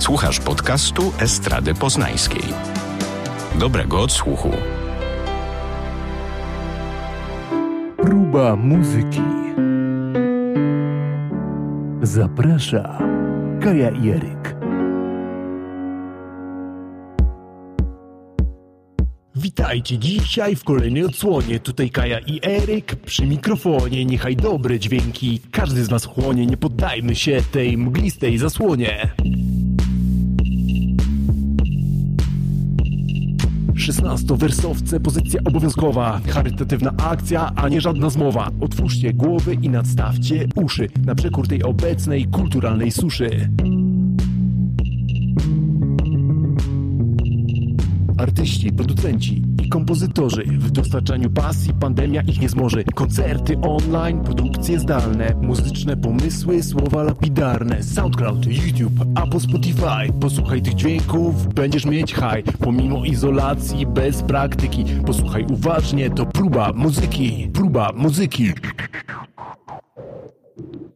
Słuchasz podcastu Estrady Poznańskiej. Dobrego odsłuchu. Próba muzyki. Zaprasza Kaja Jeryk. Witajcie dzisiaj w kolejnej odsłonie. Tutaj Kaja i Eryk przy mikrofonie. Niechaj dobre dźwięki każdy z was chłonie. Nie poddajmy się tej mglistej zasłonie. 16-wersowce, pozycja obowiązkowa. Charytatywna akcja, a nie żadna zmowa. Otwórzcie głowy i nadstawcie uszy na przekór tej obecnej kulturalnej suszy. Artyści, producenci i kompozytorzy w dostarczaniu pasji pandemia ich nie zmoży. Koncerty online, produkcje zdalne, muzyczne pomysły, słowa lapidarne. SoundCloud, YouTube, Apple Spotify. Posłuchaj tych dźwięków, będziesz mieć high. Pomimo izolacji, bez praktyki. Posłuchaj uważnie, to próba muzyki. Próba muzyki.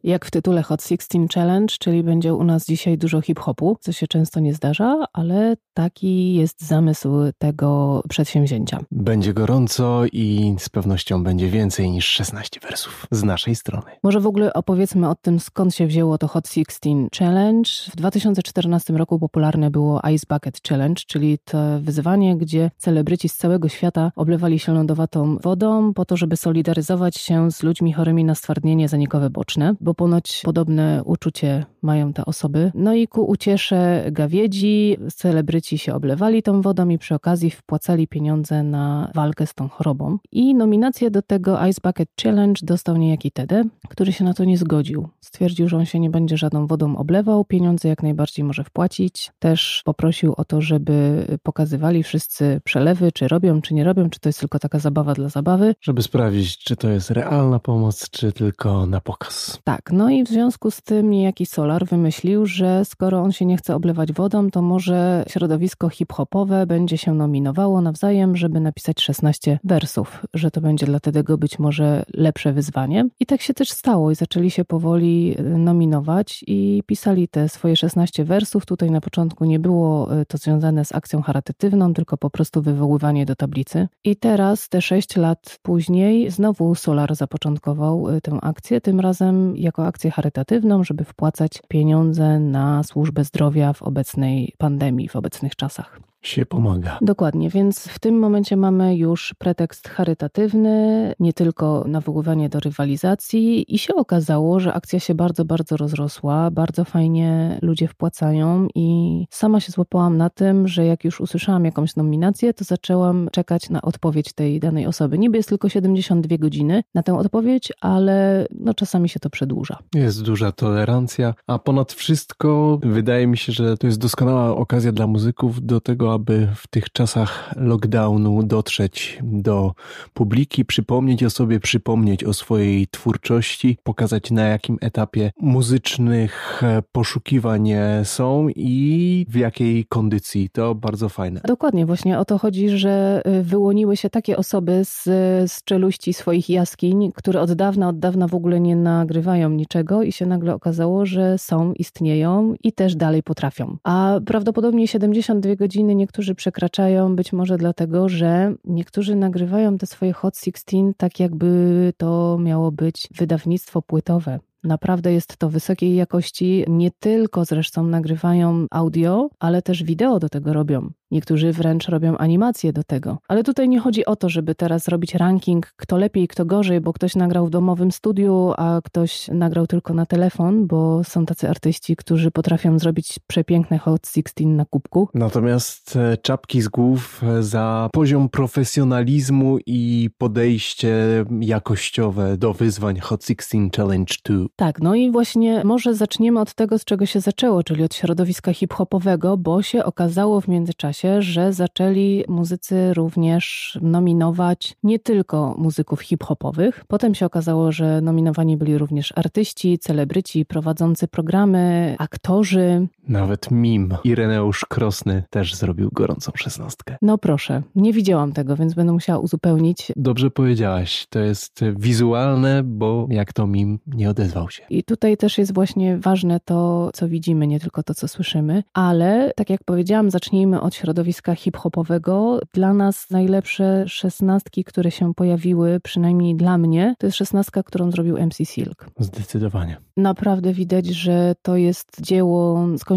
Jak w tytule Hot 16 Challenge, czyli będzie u nas dzisiaj dużo hip-hopu, co się często nie zdarza, ale taki jest zamysł tego przedsięwzięcia. Będzie gorąco i z pewnością będzie więcej niż 16 wersów z naszej strony. Może w ogóle opowiedzmy o tym, skąd się wzięło to Hot 16 Challenge. W 2014 roku popularne było Ice Bucket Challenge, czyli to wyzwanie, gdzie celebryci z całego świata oblewali się lądowatą wodą po to, żeby solidaryzować się z ludźmi chorymi na stwardnienie zanikowe boczne, bo ponoć podobne uczucie mają te osoby. No i ku uciesze gawiedzi celebryci się oblewali tą wodą i przy okazji wpłacali pieniądze na walkę z tą chorobą. I nominację do tego Ice Bucket Challenge dostał niejaki Tede, który się na to nie zgodził. Stwierdził, że on się nie będzie żadną wodą oblewał, pieniądze jak najbardziej może wpłacić. Też poprosił o to, żeby pokazywali wszyscy przelewy, czy robią, czy nie robią, czy to jest tylko taka zabawa dla zabawy. Żeby sprawdzić, czy to jest realna pomoc, czy tylko na pokaz. Tak, no i w związku z tym niejaki Solar wymyślił, że skoro on się nie chce oblewać wodą, to może środowisko hip-hopowe będzie się nominowało nawzajem, żeby napisać 16 wersów, że to będzie dla Tedego być może lepsze wyzwanie. I tak się też stało i zaczęli się powoli nominować i pisali te swoje 16 wersów. Tutaj na początku nie było to związane z akcją charytatywną, tylko po prostu wywoływanie do tablicy. I teraz, te 6 lat później, znowu Solar zapoczątkował tę akcję, tym razem jako akcję charytatywną, żeby wpłacać pieniądze na służbę zdrowia w obecnej pandemii, w obecnych czasach się pomaga. Dokładnie, więc w tym momencie mamy już pretekst charytatywny, nie tylko nawoływanie do rywalizacji i się okazało, że akcja się bardzo, bardzo rozrosła, bardzo fajnie ludzie wpłacają i sama się złapałam na tym, że jak już usłyszałam jakąś nominację, to zaczęłam czekać na odpowiedź tej danej osoby. Niby jest tylko 72 godziny na tę odpowiedź, ale no czasami się to przedłuża. Jest duża tolerancja, a ponad wszystko wydaje mi się, że to jest doskonała okazja dla muzyków do tego, aby w tych czasach lockdownu dotrzeć do publiki, przypomnieć o sobie, przypomnieć o swojej twórczości, pokazać na jakim etapie muzycznych poszukiwań są i w jakiej kondycji. To bardzo fajne. Dokładnie, właśnie o to chodzi, że wyłoniły się takie osoby z, z czeluści swoich jaskiń, które od dawna, od dawna w ogóle nie nagrywają niczego i się nagle okazało, że są, istnieją i też dalej potrafią. A prawdopodobnie 72 godziny niektórzy przekraczają, być może dlatego, że niektórzy nagrywają te swoje Hot 16 tak, jakby to miało być wydawnictwo płytowe. Naprawdę jest to wysokiej jakości. Nie tylko zresztą nagrywają audio, ale też wideo do tego robią. Niektórzy wręcz robią animacje do tego. Ale tutaj nie chodzi o to, żeby teraz robić ranking, kto lepiej, kto gorzej, bo ktoś nagrał w domowym studiu, a ktoś nagrał tylko na telefon, bo są tacy artyści, którzy potrafią zrobić przepiękne Hot 16 na kubku. Natomiast czapki z głów za poziom profesjonalizmu i podejście jakościowe do wyzwań Hot 16 Challenge 2. Tak, no i właśnie może zaczniemy od tego, z czego się zaczęło, czyli od środowiska hip-hopowego, bo się okazało w międzyczasie, że zaczęli muzycy również nominować nie tylko muzyków hip-hopowych. Potem się okazało, że nominowani byli również artyści, celebryci, prowadzący programy, aktorzy. Nawet mim. Ireneusz Krosny też zrobił gorącą szesnastkę. No proszę, nie widziałam tego, więc będę musiała uzupełnić. Dobrze powiedziałaś, to jest wizualne, bo jak to mim nie odezwał się. I tutaj też jest właśnie ważne to, co widzimy, nie tylko to, co słyszymy, ale tak jak powiedziałam, zacznijmy od środowiska hip-hopowego. Dla nas najlepsze szesnastki, które się pojawiły, przynajmniej dla mnie, to jest szesnastka, którą zrobił MC Silk. Zdecydowanie. Naprawdę widać, że to jest dzieło skończone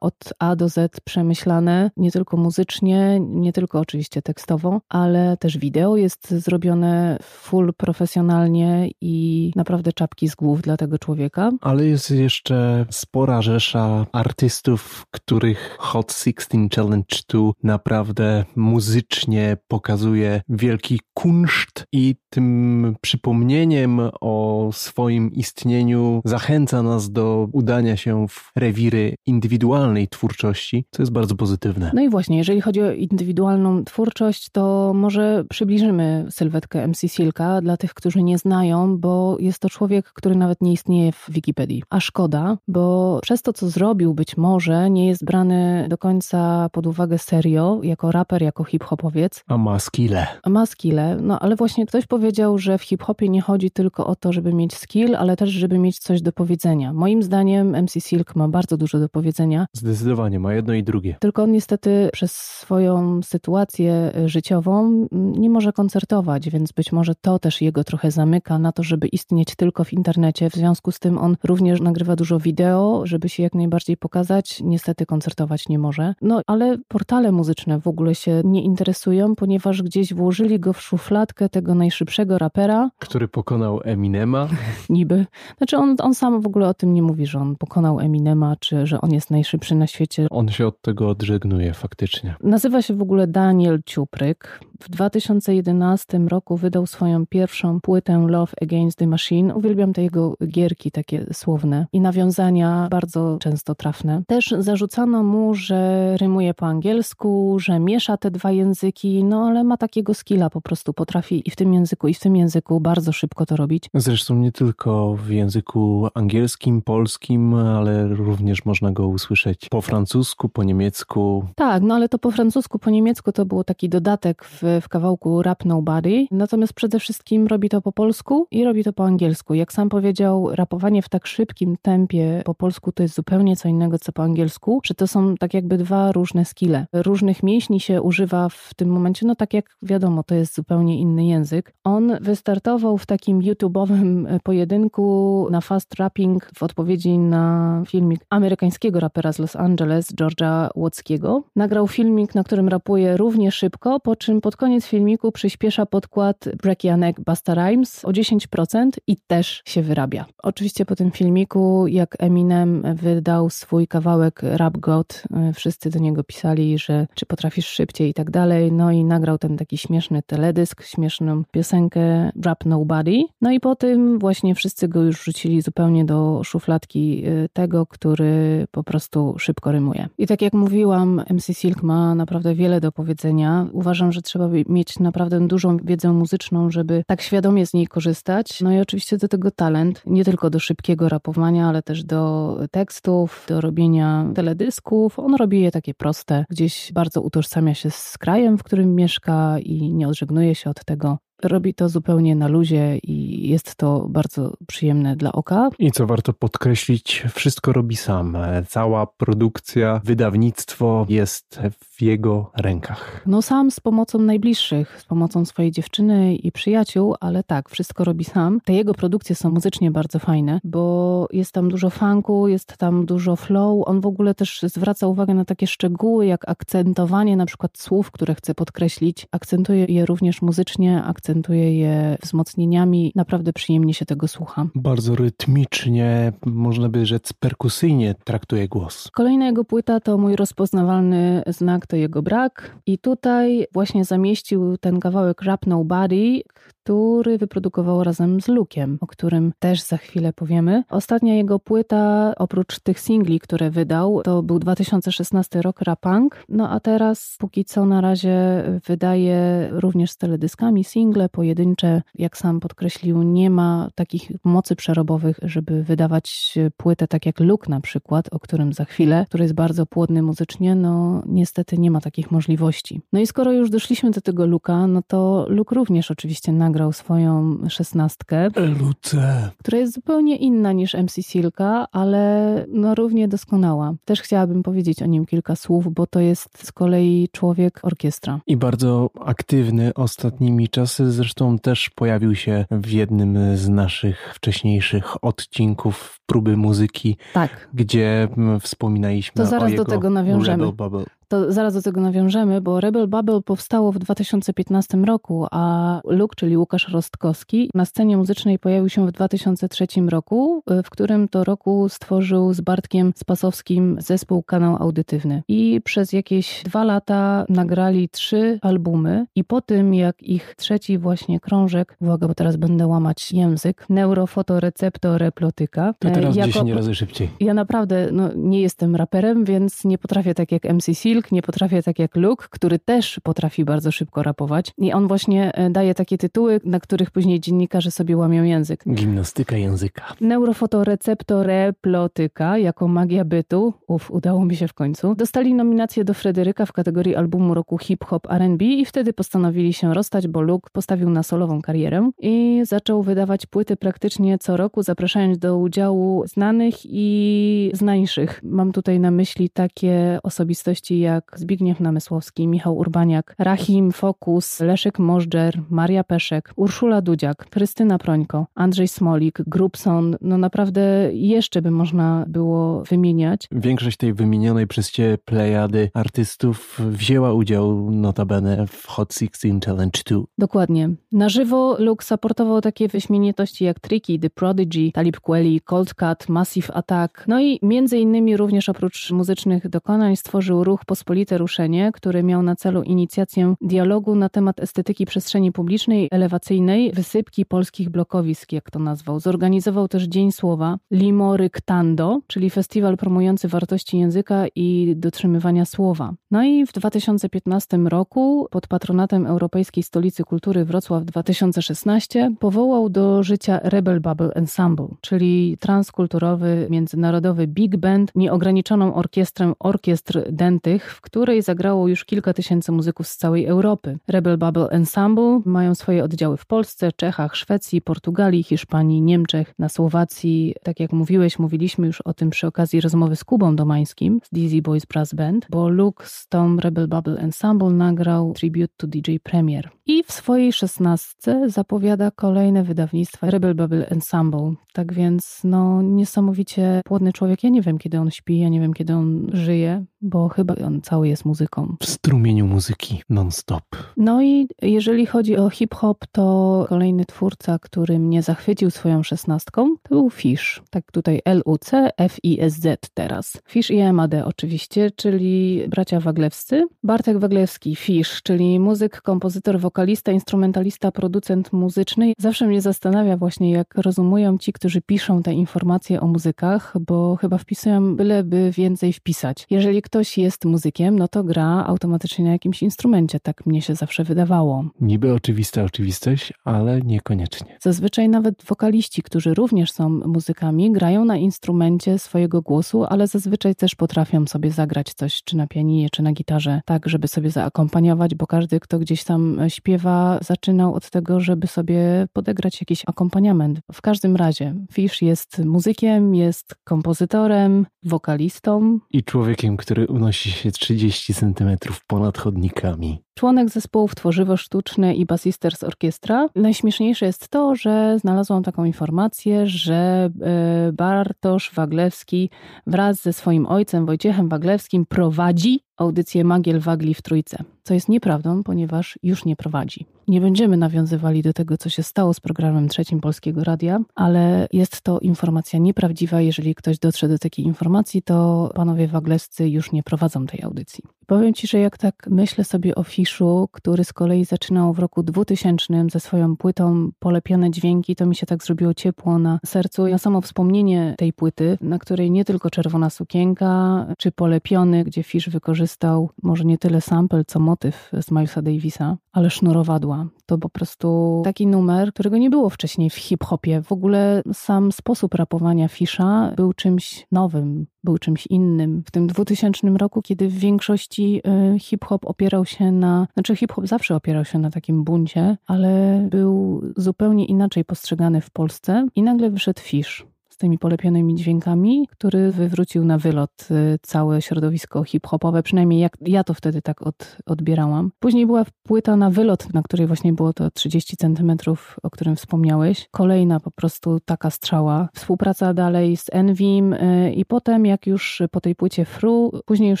od A do Z, przemyślane nie tylko muzycznie, nie tylko oczywiście tekstowo, ale też wideo jest zrobione full profesjonalnie i naprawdę czapki z głów dla tego człowieka. Ale jest jeszcze spora rzesza artystów, których Hot 16 Challenge 2 naprawdę muzycznie pokazuje wielki kunszt i tym przypomnieniem o swoim istnieniu zachęca nas do udania się w rewiry indywidualnej twórczości, co jest bardzo pozytywne. No i właśnie, jeżeli chodzi o indywidualną twórczość, to może przybliżymy sylwetkę MC Silka dla tych, którzy nie znają, bo jest to człowiek, który nawet nie istnieje w Wikipedii. A szkoda, bo przez to, co zrobił, być może nie jest brany do końca pod uwagę serio, jako raper, jako hip-hopowiec. A ma skille. A ma skille, no ale właśnie ktoś powiedział, że w hip-hopie nie chodzi tylko o to, żeby mieć skill, ale też, żeby mieć coś do powiedzenia. Moim zdaniem MC Silk ma bardzo dużo do powiedzenia. Zdecydowanie, ma jedno i drugie. Tylko on niestety przez swoją sytuację życiową nie może koncertować, więc być może to też jego trochę zamyka na to, żeby istnieć tylko w internecie. W związku z tym on również nagrywa dużo wideo, żeby się jak najbardziej pokazać. Niestety koncertować nie może. No ale portale muzyczne w ogóle się nie interesują, ponieważ gdzieś włożyli go w szufladkę tego najszybszego rapera. Który pokonał Eminema. Niby. Znaczy on, on sam w ogóle o tym nie mówi, że on pokonał Eminema, czy że on jest najszybszy na świecie. On się od tego odżegnuje faktycznie. Nazywa się w ogóle Daniel Ciupryk. W 2011 roku wydał swoją pierwszą płytę Love Against the Machine. Uwielbiam te jego gierki takie słowne i nawiązania bardzo często trafne. Też zarzucano mu, że rymuje po angielsku, że miesza te dwa języki, no ale ma takiego skilla po prostu, potrafi i w tym języku, i w tym języku bardzo szybko to robić. Zresztą nie tylko w języku angielskim, polskim, ale również można go usłyszeć po francusku, po niemiecku. Tak, no ale to po francusku, po niemiecku to było taki dodatek w, w kawałku Rap Nobody. Natomiast przede wszystkim robi to po polsku i robi to po angielsku. Jak sam powiedział, rapowanie w tak szybkim tempie po polsku to jest zupełnie co innego, co po angielsku, że to są tak jakby dwa różne skille. Różnych mięśni się używa w tym momencie, no tak jak wiadomo, to jest zupełnie inny język. On wystartował w takim YouTube'owym pojedynku na fast rapping w odpowiedzi na filmik amerykańskiego rapera z Los Angeles, Georgia Łockiego. Nagrał filmik, na którym rapuje równie szybko, po czym pod koniec filmiku przyspiesza podkład Break Janek Basta Rhymes o 10% i też się wyrabia. Oczywiście po tym filmiku, jak Eminem wydał swój kawałek Rap God, wszyscy do niego pisali, że czy potrafisz szybciej i tak dalej, no i nagrał ten taki śmieszny teledysk, śmieszną piosenkę Rap Nobody. No i po tym właśnie wszyscy go już rzucili zupełnie do szufladki y, tego, który po prostu szybko rymuje. I tak jak mówiłam, MC Silk ma naprawdę wiele do powiedzenia. Uważam, że trzeba mieć naprawdę dużą wiedzę muzyczną, żeby tak świadomie z niej korzystać. No i oczywiście do tego talent, nie tylko do szybkiego rapowania, ale też do tekstów, do robienia teledysków. On robi je takie proste, gdzieś bardzo utożsamia się z krajem, w którym mieszka i nie odżegnuje się od tego. Robi to zupełnie na luzie i jest to bardzo przyjemne dla oka. I co warto podkreślić, wszystko robi sam. Cała produkcja, wydawnictwo jest w jego rękach. No sam z pomocą najbliższych, z pomocą swojej dziewczyny i przyjaciół, ale tak, wszystko robi sam. Te jego produkcje są muzycznie bardzo fajne, bo jest tam dużo funku, jest tam dużo flow. On w ogóle też zwraca uwagę na takie szczegóły, jak akcentowanie na przykład słów, które chce podkreślić. Akcentuje je również muzycznie, akcentuje je wzmocnieniami. Naprawdę przyjemnie się tego słucha. Bardzo rytmicznie, można by rzec perkusyjnie traktuje głos. Kolejna jego płyta to mój rozpoznawalny znak, to jego brak. I tutaj właśnie zamieścił ten kawałek Rap Nobody, który wyprodukował razem z Lukiem, o którym też za chwilę powiemy. Ostatnia jego płyta, oprócz tych singli, które wydał, to był 2016 rok Rapunk. No a teraz póki co na razie wydaje również z teledyskami single pojedyncze, jak sam podkreślił, nie ma takich mocy przerobowych, żeby wydawać płytę tak jak Luke na przykład, o którym za chwilę, który jest bardzo płodny muzycznie, no niestety nie ma takich możliwości. No i skoro już doszliśmy do tego Luka, no to Luke również oczywiście nagrał swoją szesnastkę. Luce. Która jest zupełnie inna niż MC Silka, ale no równie doskonała. Też chciałabym powiedzieć o nim kilka słów, bo to jest z kolei człowiek orkiestra. I bardzo aktywny ostatnimi czasy, zresztą też pojawił się w jednym z naszych wcześniejszych odcinków próby muzyki, tak. gdzie wspominaliśmy to zaraz o jego do tego nawiążemy. Rebel Bubble. To zaraz do tego nawiążemy, bo Rebel Bubble powstało w 2015 roku, a Luke, czyli Łukasz Rostkowski, na scenie muzycznej pojawił się w 2003 roku, w którym to roku stworzył z Bartkiem Spasowskim zespół Kanał Audytywny. I przez jakieś dwa lata nagrali trzy albumy i po tym, jak ich trzeci właśnie krążek, uwaga, bo teraz będę łamać język, neurofotoreceptoreplotyka. To teraz jako, 10 razy szybciej. Ja naprawdę no, nie jestem raperem, więc nie potrafię tak jak MC Nie potrafię tak jak Luke, który też potrafi bardzo szybko rapować. I on właśnie e, daje takie tytuły, na których później dziennikarze sobie łamią język. Gimnastyka języka. Neurofotoreceptoreplotyka jako magia bytu. Uf, udało mi się w końcu. Dostali nominację do Fryderyka w kategorii albumu roku hip-hop R&B i wtedy postanowili się rozstać, bo Luke postawił na solową karierę i zaczął wydawać płyty praktycznie co roku, zapraszając do udziału znanych i znańszych. Mam tutaj na myśli takie osobistości jak Zbigniew Namysłowski, Michał Urbaniak, Rahim Fokus, Leszek Możdżer, Maria Peszek, Urszula Dudziak, Krystyna Prońko, Andrzej Smolik, Grubson. No naprawdę jeszcze by można było wymieniać. Większość tej wymienionej przez Cię plejady artystów wzięła udział notabene w Hot 16 Challenge 2. Dokładnie. Na żywo Luke supportował takie wyśmienitości jak Tricky, The Prodigy, Talib Kweli, Cold Cut, Massive Attack. No i między innymi również oprócz muzycznych dokonań stworzył ruch Pospolite Ruszenie, który miał na celu inicjację dialogu na temat estetyki przestrzeni publicznej, elewacyjnej, wysypki polskich blokowisk, jak to nazwał. Zorganizował też Dzień Słowa, Limoryktando, czyli festiwal promujący wartości języka i dotrzymywania słowa. No i w 2015 roku pod patronatem Europejskiej Stolicy Kultury Wrocław 2016 powołał do życia Rebel Bubble Ensemble, czyli transkulturowy, międzynarodowy big band, nieograniczoną orkiestrę orkiestr dętych, w której zagrało już kilka tysięcy muzyków z całej Europy. Rebel Bubble Ensemble mają swoje oddziały w Polsce, Czechach, Szwecji, Portugalii, Hiszpanii, Niemczech, na Słowacji. Tak jak mówiłeś, mówiliśmy już o tym przy okazji rozmowy z Kubą Domańskim z Dizzy Boys Brass Band, bo Luke z tą Rebel Bubble Ensemble nagrał Tribute to DJ Premier. I w swojej szesnastce zapowiada kolejne wydawnictwa Rebel Bubble Ensemble. Tak więc, no, niesamowicie płodny człowiek. Ja nie wiem, kiedy on śpi, ja nie wiem, kiedy on żyje, bo chyba on cały jest muzyką. W strumieniu muzyki non-stop. No i jeżeli chodzi o hip-hop, to kolejny twórca, który mnie zachwycił swoją szesnastką, to był Fish. Tak tutaj L-U-C, F-I-S-Z teraz. Fish i MAD oczywiście, czyli bracia waglewscy. Bartek Waglewski, Fish, czyli muzyk, kompozytor, wokalista, instrumentalista, producent muzyczny. Zawsze mnie zastanawia właśnie, jak rozumują ci, którzy piszą te informacje o muzykach, bo chyba wpisują byleby więcej wpisać. Jeżeli ktoś jest muzykiem, no to gra automatycznie na jakimś instrumencie, tak mnie się zawsze wydawało. Niby oczywista oczywistość, ale niekoniecznie. Zazwyczaj nawet wokaliści, którzy również są muzykami, grają na instrumencie swojego głosu, ale zazwyczaj też potrafią sobie zagrać coś, czy na pianinie, czy na gitarze, tak, żeby sobie zaakompaniować, bo każdy, kto gdzieś tam śpiewa, zaczynał od tego, żeby sobie podegrać jakiś akompaniament. W każdym razie, Fish jest muzykiem, jest kompozytorem, wokalistą. I człowiekiem, który unosi się 30 centymetrów ponad chodnikami. Członek zespołów Tworzywo Sztuczne i Basisters Orkiestra. Najśmieszniejsze jest to, że znalazłam taką informację, że e, Bartosz Waglewski wraz ze swoim ojcem Wojciechem Waglewskim prowadzi audycję Magiel Wagli w Trójce, co jest nieprawdą, ponieważ już nie prowadzi. Nie będziemy nawiązywali do tego, co się stało z programem trzecim Polskiego Radia, ale jest to informacja nieprawdziwa. Jeżeli ktoś dotrze do takiej informacji, to panowie Waglewscy już nie prowadzą tej audycji. Powiem Ci, że jak tak myślę sobie o Fiszu, który z kolei zaczynał w roku 2000 ze swoją płytą Polepione Dźwięki, to mi się tak zrobiło ciepło na sercu. Na samo wspomnienie tej płyty, na której nie tylko Czerwona Sukienka, czy Polepiony, gdzie Fisz wykorzystał może nie tyle sample, co motyw z Milesa Davisa, ale sznurowadła. To po prostu taki numer, którego nie było wcześniej w hip-hopie. W ogóle sam sposób rapowania Fisza był czymś nowym, był czymś innym. W tym 2000 roku, kiedy w większości y, hip-hop opierał się na, znaczy hip-hop zawsze opierał się na takim buncie, ale był zupełnie inaczej postrzegany w Polsce i nagle wyszedł Fish tymi polepionymi dźwiękami, który wywrócił na wylot y, całe środowisko hip-hopowe, przynajmniej jak ja to wtedy tak od, odbierałam. Później była płyta na wylot, na której właśnie było to 30 centymetrów, o którym wspomniałeś. Kolejna po prostu taka strzała. Współpraca dalej z Envim y, i potem jak już po tej płycie Fru, później już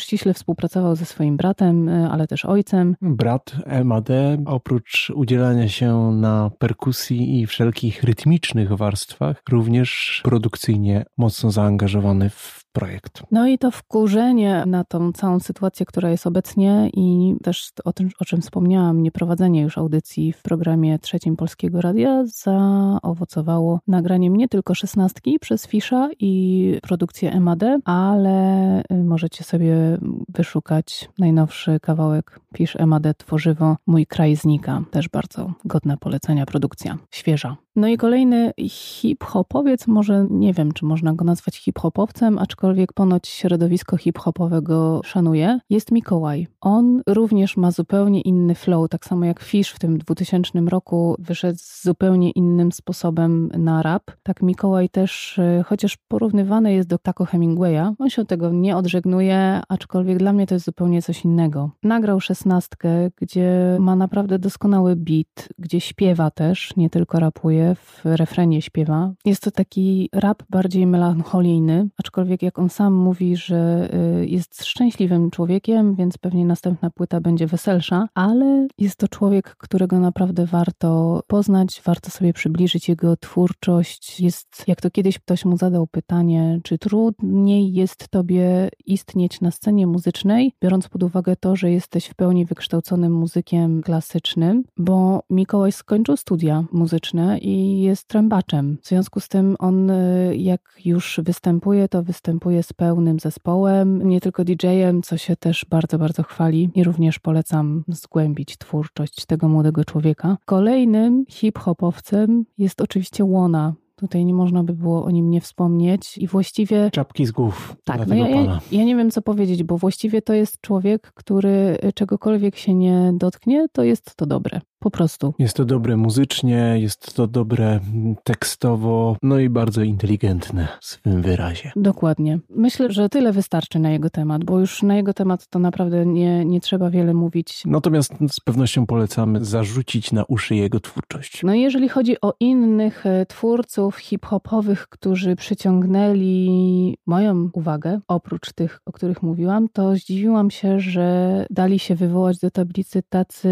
ściśle współpracował ze swoim bratem, y, ale też ojcem. Brat MAD oprócz udzielania się na perkusji i wszelkich rytmicznych warstwach, również produkuje produkcyjnie mocno zaangażowany w projekt. No i to wkurzenie na tą całą sytuację, która jest obecnie i też o tym, o czym wspomniałam, nieprowadzenie już audycji w programie trzecim Polskiego Radia zaowocowało nagraniem nie tylko szesnastki przez Fisza i produkcję MAD, ale y, możecie sobie wyszukać najnowszy kawałek Fisz MAD Tworzywo Mój Kraj Znika. Też bardzo godna polecenia produkcja, świeża. No i kolejny hip-hopowiec, może nie wiem, czy można go nazwać hip-hopowcem, aczkolwiek ponoć środowisko hip-hopowego szanuje, jest Mikołaj. On również ma zupełnie inny flow, tak samo jak Fish w tym 2000 roku wyszedł z zupełnie innym sposobem na rap. Tak Mikołaj też, y, chociaż porównywany jest do Taco Hemingwaya, on się od tego nie odżegnuje, aczkolwiek dla mnie to jest zupełnie coś innego. Nagrał szesnastkę, gdzie ma naprawdę doskonały beat, gdzie śpiewa też, nie tylko rapuje, w refrenie śpiewa. Jest to taki rap bardziej melancholijny, aczkolwiek jak on sam mówi, że y, jest szczęśliwym człowiekiem, więc pewnie następna płyta będzie weselsza, ale jest to człowiek, którego naprawdę warto poznać, warto sobie przybliżyć jego twórczość. Jest, jak to kiedyś ktoś mu zadał pytanie, czy trudniej jest tobie istnieć na scenie muzycznej, biorąc pod uwagę to, że jesteś w pełni wykształconym muzykiem klasycznym, bo Mikołaj skończył studia muzyczne i jest trębaczem. W związku z tym on, y, jak już występuje, to występuje z pełnym zespołem, nie tylko DJ-em, co się też bardzo, bardzo chwali i również polecam zgłębić twórczość tego młodego człowieka. Kolejnym hip-hopowcem jest oczywiście Łona, Tutaj nie można by było o nim nie wspomnieć i właściwie... Czapki z głów. Tak, no ja, ja, ja, nie wiem co powiedzieć, bo właściwie to jest człowiek, który czegokolwiek się nie dotknie, to jest to dobre. Po prostu. Jest to dobre muzycznie, jest to dobre tekstowo, no i bardzo inteligentne w swym wyrazie. Dokładnie. Myślę, że tyle wystarczy na jego temat, bo już na jego temat to naprawdę nie, nie trzeba wiele mówić. Natomiast z pewnością polecamy zarzucić na uszy jego twórczość. No i jeżeli chodzi o innych e, twórców hip-hopowych, którzy przyciągnęli moją uwagę, oprócz tych, o których mówiłam, to zdziwiłam się, że dali się wywołać do tablicy tacy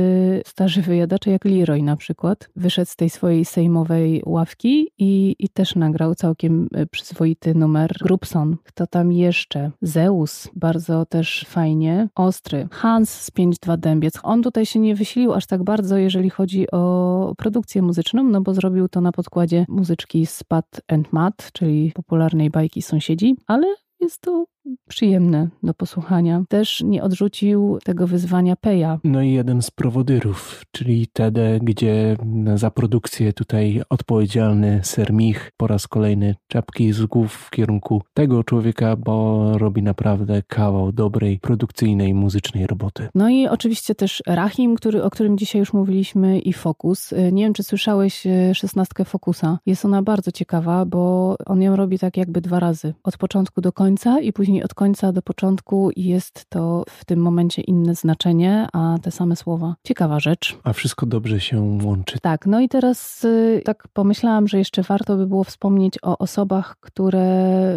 starzy wyjadacze badacze jak Leroy na przykład wyszedł z tej swojej sejmowej ławki i, i też nagrał całkiem e, przyzwoity numer Grubson. Kto tam jeszcze? Zeus, bardzo też fajnie. Ostry. Hans z 5-2 Dębiec. On tutaj się nie wysilił aż tak bardzo, jeżeli chodzi o produkcję muzyczną, no bo zrobił to na podkładzie muzyczki z Pat and Matt, czyli popularnej bajki Sąsiedzi, ale jest to przyjemne do posłuchania. Też nie odrzucił tego wyzwania Peja. No i jeden z prowodyrów, czyli TD, gdzie za produkcję tutaj odpowiedzialny Ser Mich po raz kolejny czapki z głów w kierunku tego człowieka, bo robi naprawdę kawał dobrej, produkcyjnej, muzycznej roboty. No i oczywiście też Rahim, który, o którym dzisiaj już mówiliśmy i Focus. Nie wiem, czy słyszałeś e, szesnastkę Focusa. Jest ona bardzo ciekawa, bo on ją robi tak jakby dwa razy. Od początku do końca i później od końca do początku i jest to w tym momencie inne znaczenie, a te same słowa. Ciekawa rzecz. A wszystko dobrze się łączy. Tak, no i teraz y, tak pomyślałam, że jeszcze warto by było wspomnieć o osobach, które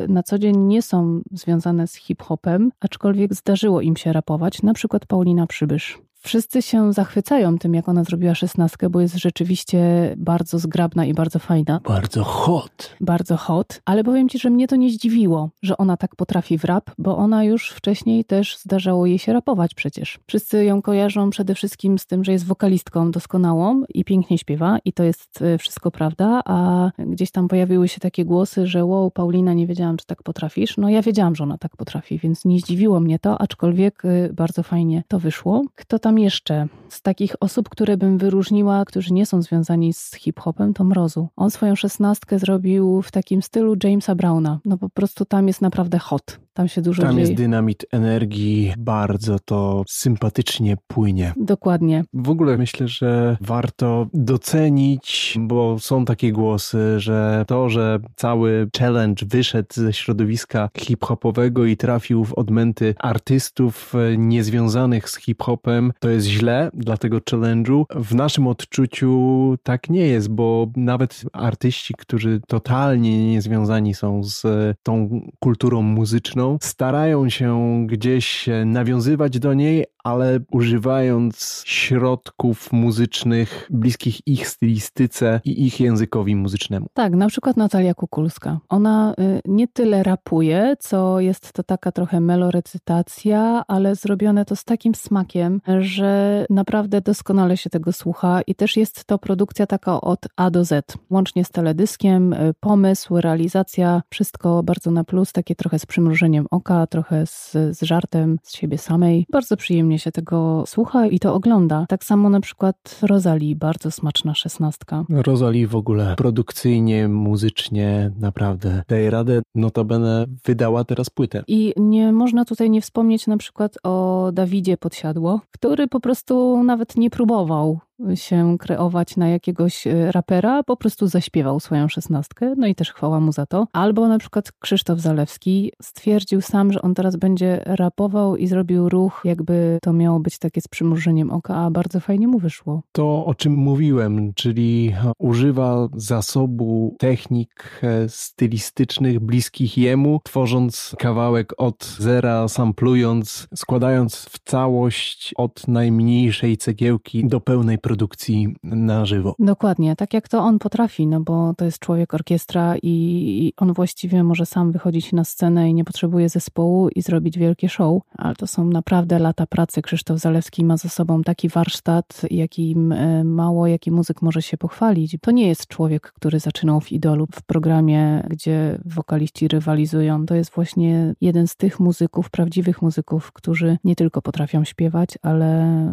na co dzień nie są związane z hip-hopem, aczkolwiek zdarzyło im się rapować, na przykład Paulina Przybysz. Wszyscy się zachwycają tym, jak ona zrobiła szesnastkę, bo jest rzeczywiście bardzo zgrabna i bardzo fajna. Bardzo hot. Bardzo hot, ale powiem ci, że mnie to nie zdziwiło, że ona tak potrafi w rap, bo ona już wcześniej też zdarzało jej się rapować przecież. Wszyscy ją kojarzą przede wszystkim z tym, że jest wokalistką doskonałą i pięknie śpiewa i to jest e, wszystko prawda, a gdzieś tam pojawiły się takie głosy, że wow, Paulina, nie wiedziałam, czy tak potrafisz. No ja wiedziałam, że ona tak potrafi, więc nie zdziwiło mnie to, aczkolwiek e, bardzo fajnie to wyszło. Kto tam tam jeszcze? Z takich osób, które bym wyróżniła, którzy nie są związani z hip-hopem, to Mrozu. On swoją szesnastkę zrobił w takim stylu Jamesa Browna. No po prostu tam jest naprawdę hot. Tam się dużo Tam dzieje. jest dynamit energii, bardzo to sympatycznie płynie. Dokładnie. W ogóle myślę, że warto docenić, bo są takie głosy, że to, że cały challenge wyszedł ze środowiska hip-hopowego i trafił w odmęty artystów e, niezwiązanych z hip-hopem, to jest źle dla tego challenge'u. W naszym odczuciu tak nie jest, bo nawet artyści, którzy totalnie niezwiązani są z tą kulturą muzyczną, starają się gdzieś nawiązywać do niej, ale używając środków muzycznych bliskich ich stylistyce i ich językowi muzycznemu. Tak, na przykład Natalia Kukulska. Ona y, nie tyle rapuje, co jest to taka trochę melorecytacja, ale zrobione to z takim smakiem, że naprawdę doskonale się tego słucha i też jest to produkcja taka od A do Z, łącznie z teledyskiem, y, pomysł, realizacja, wszystko bardzo na plus, takie trochę z przymrużeniem oka, trochę z, z żartem z siebie samej. Bardzo przyjemnie się tego słucha i to ogląda. Tak samo na przykład Rosalie, bardzo smaczna szesnastka. Rosalie w ogóle produkcyjnie, muzycznie naprawdę daje radę. Notabene wydała teraz płytę. I nie można tutaj nie wspomnieć na przykład o Dawidzie Podsiadło, który po prostu nawet nie próbował się kreować na jakiegoś e, rapera, po prostu zaśpiewał swoją szesnastkę, no i też chwała mu za to. Albo na przykład Krzysztof Zalewski stwierdził sam, że on teraz będzie rapował i zrobił ruch, jakby to miało być takie z przymrużeniem oka, a bardzo fajnie mu wyszło. To, o czym mówiłem, czyli używa zasobu technik e, stylistycznych bliskich jemu, tworząc kawałek od zera, samplując, składając w całość od najmniejszej cegiełki do pełnej produkcji na żywo. Dokładnie, tak jak to on potrafi, no bo to jest człowiek orkiestra i on właściwie może sam wychodzić na scenę i nie potrzebuje zespołu i zrobić wielkie show, ale to są naprawdę lata pracy. Krzysztof Zalewski ma ze sobą taki warsztat, jakim e, mało jaki muzyk może się pochwalić. To nie jest człowiek, który zaczynał w Idolu, w programie, gdzie wokaliści rywalizują. To jest właśnie jeden z tych muzyków, prawdziwych muzyków, którzy nie tylko potrafią śpiewać, ale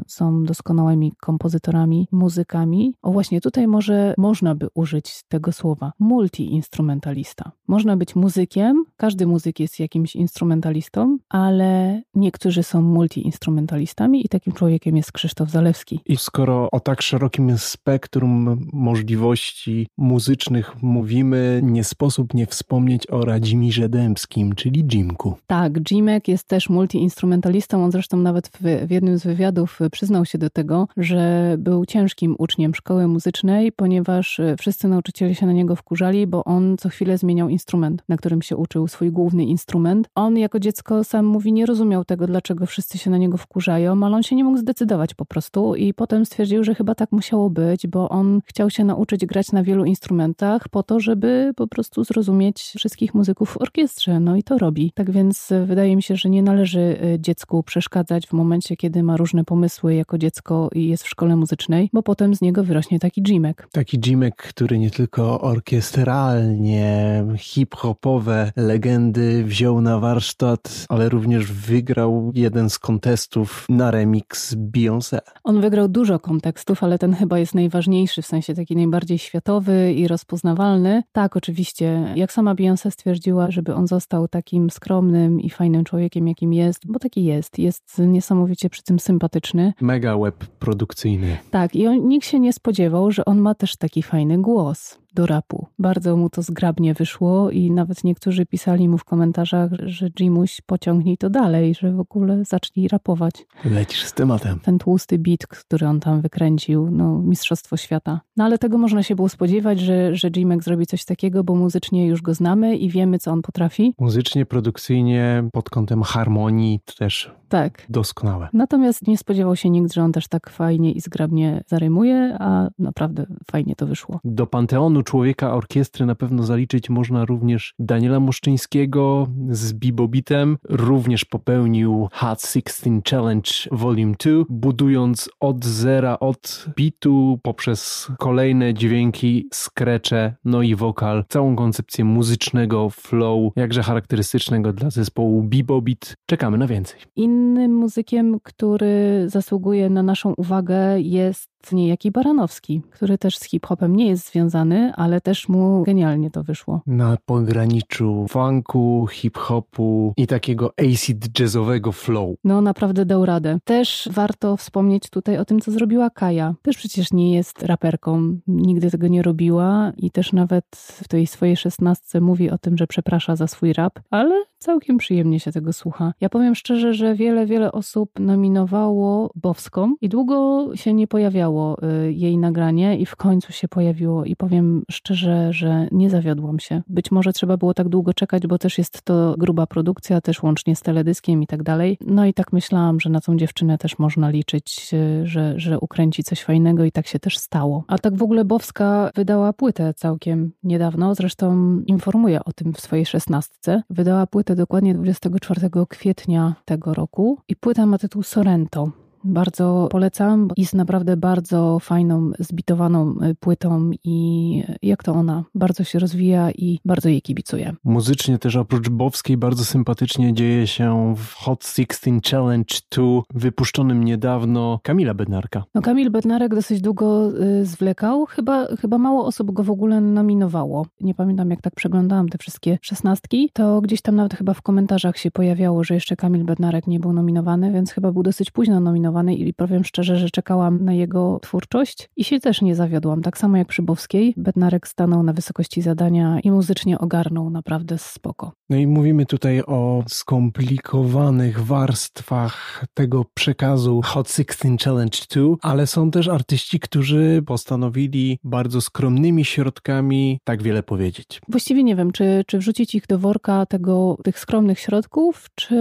są doskonałymi kompozytorami muzykami. O właśnie tutaj może można by użyć tego słowa multiinstrumentalista. Można być muzykiem, każdy muzyk jest jakimś instrumentalistą, ale niektórzy są multiinstrumentalistami i takim człowiekiem jest Krzysztof Zalewski. I skoro o tak szerokim spektrum możliwości muzycznych mówimy, nie sposób nie wspomnieć o Radzimirze Dębskim, czyli Jimku. Tak, Jimek jest też multiinstrumentalistą. On zresztą nawet w, w jednym z wywiadów przyznał się do tego, że był ciężkim uczniem szkoły muzycznej, ponieważ e, wszyscy nauczyciele się na niego wkurzali, bo on co chwilę zmieniał instrument, na którym się uczył, swój główny instrument. On jako dziecko sam mówi, nie rozumiał tego, dlaczego wszyscy się na niego wkurzają, ale on się nie mógł zdecydować po prostu i potem stwierdził, że chyba tak musiało być, bo on chciał się nauczyć grać na wielu instrumentach po to, żeby po prostu zrozumieć wszystkich muzyków w orkiestrze. No i to robi. Tak więc e, wydaje mi się, że nie należy e, dziecku przeszkadzać w momencie, kiedy ma różne pomysły jako dziecko i jest w szkole muzycznej bo potem z niego wyrośnie taki Jimek. Taki Jimek, który nie tylko orkiestralnie hip-hopowe legendy wziął na warsztat, ale również wygrał jeden z kontestów na remix Beyoncé. On wygrał dużo kontekstów, ale ten chyba jest najważniejszy, w sensie taki najbardziej światowy i rozpoznawalny. Tak, oczywiście, jak sama Beyoncé stwierdziła, żeby on został takim skromnym i fajnym człowiekiem, jakim jest, bo taki jest. Jest niesamowicie przy tym sympatyczny. Mega web produkcyjny. Tak, i on, nikt się nie spodziewał, że on ma też taki fajny głos do rapu. Bardzo mu to zgrabnie wyszło i nawet niektórzy pisali mu w komentarzach, że Jimuś pociągnij to dalej, że w ogóle zacznij rapować. Lecisz z tematem. Ten tłusty beat, który on tam wykręcił, no mistrzostwo świata. No ale tego można się było spodziewać, że, że Jimek zrobi coś takiego, bo muzycznie już go znamy i wiemy, co on potrafi. Muzycznie, produkcyjnie, pod kątem harmonii też tak. doskonałe. Natomiast nie spodziewał się nikt, że on też tak fajnie i zgrabnie zarymuje, a naprawdę fajnie to wyszło. Do Panteonu człowieka orkiestry na pewno zaliczyć można również Daniela Muszczyńskiego z Bibobitem. Również popełnił Hot 16 Challenge Volume 2, budując od zera, od bitu poprzez kolejne dźwięki, skrecze, no i wokal, całą koncepcję muzycznego flow, jakże charakterystycznego dla zespołu Bibobit. Czekamy na więcej. Innym muzykiem, który zasługuje na naszą uwagę jest niejaki Baranowski, który też z hip-hopem nie jest związany, ale też mu genialnie to wyszło. Na pograniczu funku, hip-hopu i takiego acid jazzowego flow. No naprawdę dał radę. Też warto wspomnieć tutaj o tym, co zrobiła Kaja. Też przecież nie jest raperką, nigdy tego nie robiła i też nawet w tej swojej szesnastce mówi o tym, że przeprasza za swój rap, ale całkiem przyjemnie się tego słucha. Ja powiem szczerze, że wiele, wiele osób nominowało Bowską i długo się nie pojawiało y, jej nagranie i w końcu się pojawiło i powiem szczerze, że nie zawiodłam się. Być może trzeba było tak długo czekać, bo też jest to gruba produkcja, też łącznie z teledyskiem i tak dalej. No i tak myślałam, że na tą dziewczynę też można liczyć, y, że, że ukręci coś fajnego i tak się też stało. A tak w ogóle Bowska wydała płytę całkiem niedawno, zresztą informuję o tym w swojej szesnastce. Wydała płytę dokładnie 24 kwietnia tego roku i płyta ma tytuł Sorrento. Bardzo polecam. Jest naprawdę bardzo fajną, zbitowaną y, płytą i jak to ona bardzo się rozwija i bardzo jej kibicuję. Muzycznie też oprócz Bowskiej bardzo sympatycznie dzieje się w Hot 16 Challenge 2 wypuszczonym niedawno Kamila Bednarka. No Kamil Bednarek dosyć długo y, zwlekał. Chyba, chyba mało osób go w ogóle nominowało. Nie pamiętam jak tak przeglądałam te wszystkie szesnastki, to gdzieś tam nawet chyba w komentarzach się pojawiało, że jeszcze Kamil Bednarek nie był nominowany, więc chyba był dosyć późno nominowany i powiem szczerze, że czekałam na jego twórczość i się też nie zawiodłam. Tak samo jak przy Bowskiej, Bednarek stanął na wysokości zadania i muzycznie ogarnął naprawdę spoko. No i mówimy tutaj o skomplikowanych warstwach tego przekazu Hot 16 Challenge 2, ale są też artyści, którzy postanowili bardzo skromnymi środkami tak wiele powiedzieć. Właściwie nie wiem, czy, czy wrzucić ich do worka tego, tych skromnych środków, czy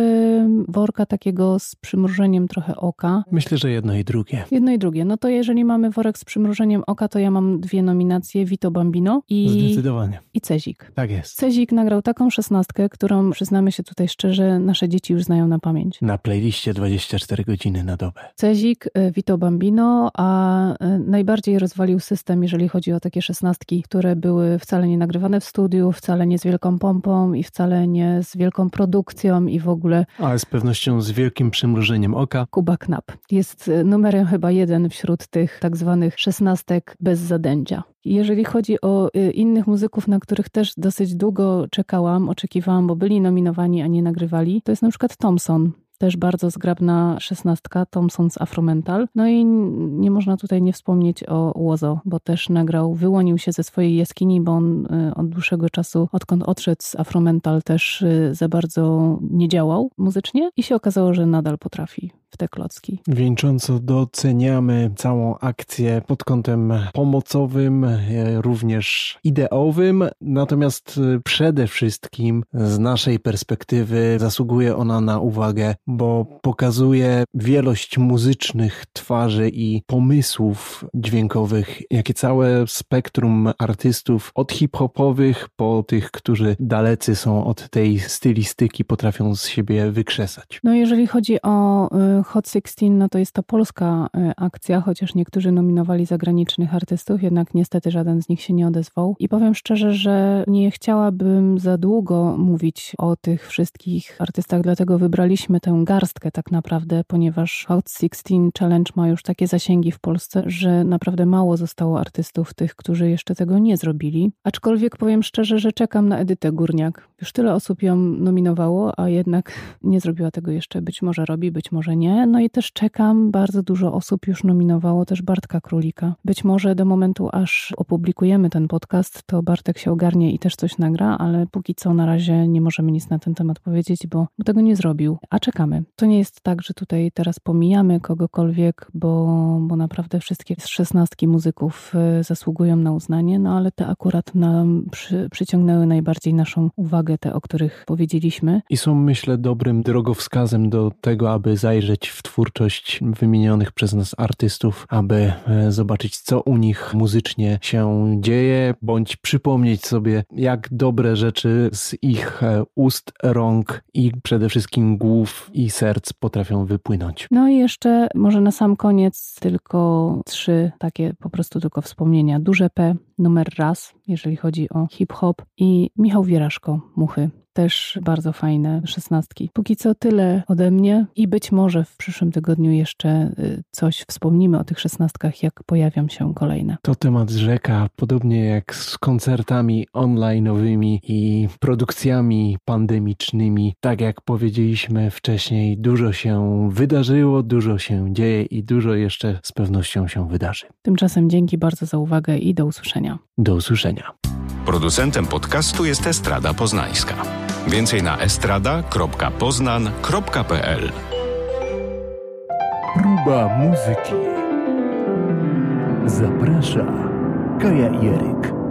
worka takiego z przymrużeniem trochę oka. Myślę, że jedno i drugie. Jedno i drugie. No to jeżeli mamy worek z przymrużeniem oka, to ja mam dwie nominacje, Vito Bambino i... Zdecydowanie. I Cezik. Tak jest. Cezik nagrał taką szesnastkę, którą przyznamy się tutaj szczerze, nasze dzieci już znają na pamięć. Na playliście 24 godziny na dobę. Cezik, y, Vito Bambino, a y, najbardziej rozwalił system, jeżeli chodzi o takie szesnastki, które były wcale nie nagrywane w studiu, wcale nie z wielką pompą i wcale nie z wielką produkcją i w ogóle... Ale z pewnością z wielkim przymrużeniem oka. Kuba Knap jest y, numerem chyba jeden wśród tych tak zwanych szesnastek bez zadęcia. Jeżeli chodzi o y, innych muzyków, na których też dosyć długo czekałam, oczekiwałam, bo byli nominowani, a nie nagrywali, to jest na przykład Thompson też bardzo zgrabna szesnastka, Thompson's Afromental. No i nie można tutaj nie wspomnieć o Łozo, bo też nagrał, wyłonił się ze swojej jaskini, bo on y, od dłuższego czasu, odkąd odszedł z Afromental, też y, za bardzo nie działał muzycznie i się okazało, że nadal potrafi w te klocki. Wieńcząco doceniamy całą akcję pod kątem pomocowym, e, również ideowym, natomiast przede wszystkim z naszej perspektywy zasługuje ona na uwagę, bo pokazuje wielość muzycznych twarzy i pomysłów dźwiękowych, jakie całe spektrum artystów, od hip-hopowych po tych, którzy dalecy są od tej stylistyki, potrafią z siebie wykrzesać. No jeżeli chodzi o e, Hot 16, no to jest to polska e, akcja, chociaż niektórzy nominowali zagranicznych artystów, jednak niestety żaden z nich się nie odezwał. I powiem szczerze, że nie chciałabym za długo mówić o tych wszystkich artystach, dlatego wybraliśmy tę garstkę tak naprawdę, ponieważ Hot 16 Challenge ma już takie zasięgi w Polsce, że naprawdę mało zostało artystów tych, którzy jeszcze tego nie zrobili. Aczkolwiek powiem szczerze, że czekam na Edytę Górniak. Już tyle osób ją nominowało, a jednak nie zrobiła tego jeszcze. Być może robi, być może nie. No i też czekam, bardzo dużo osób już nominowało też Bartka Królika. Być może do momentu, aż opublikujemy ten podcast, to Bartek się ogarnie i też coś nagra, ale póki co na razie nie możemy nic na ten temat powiedzieć, bo, tego nie zrobił. A czekamy. Zapraszamy. To nie jest tak, że tutaj teraz pomijamy kogokolwiek, bo, bo naprawdę wszystkie szesnastki muzyków y, zasługują na uznanie, no ale te akurat nam przy, przyciągnęły najbardziej naszą uwagę, te, o których powiedzieliśmy. I są, myślę, dobrym drogowskazem do tego, aby zajrzeć w twórczość wymienionych przez nas artystów, aby e, zobaczyć, co u nich muzycznie się dzieje, bądź przypomnieć sobie, jak dobre rzeczy z ich e, ust, rąk i przede wszystkim głów i serc potrafią wypłynąć. No i jeszcze może na sam koniec tylko trzy takie po prostu tylko wspomnienia. Duże P, numer raz, jeżeli chodzi o hip-hop i Michał Wieraszko, Muchy też bardzo fajne szesnastki. Póki co tyle ode mnie i być może w przyszłym tygodniu jeszcze y, coś wspomnimy o tych szesnastkach, jak pojawią się kolejne. To temat rzeka, podobnie jak z koncertami online'owymi i produkcjami pandemicznymi. Tak jak powiedzieliśmy wcześniej, dużo się wydarzyło, dużo się dzieje i dużo jeszcze z pewnością się wydarzy. Tymczasem dzięki bardzo za uwagę i do usłyszenia. Do usłyszenia. Producentem podcastu jest Estrada Poznańska. Więcej na estrada.poznan.pl Próba muzyki. Zaprasza Kaja Jeryk.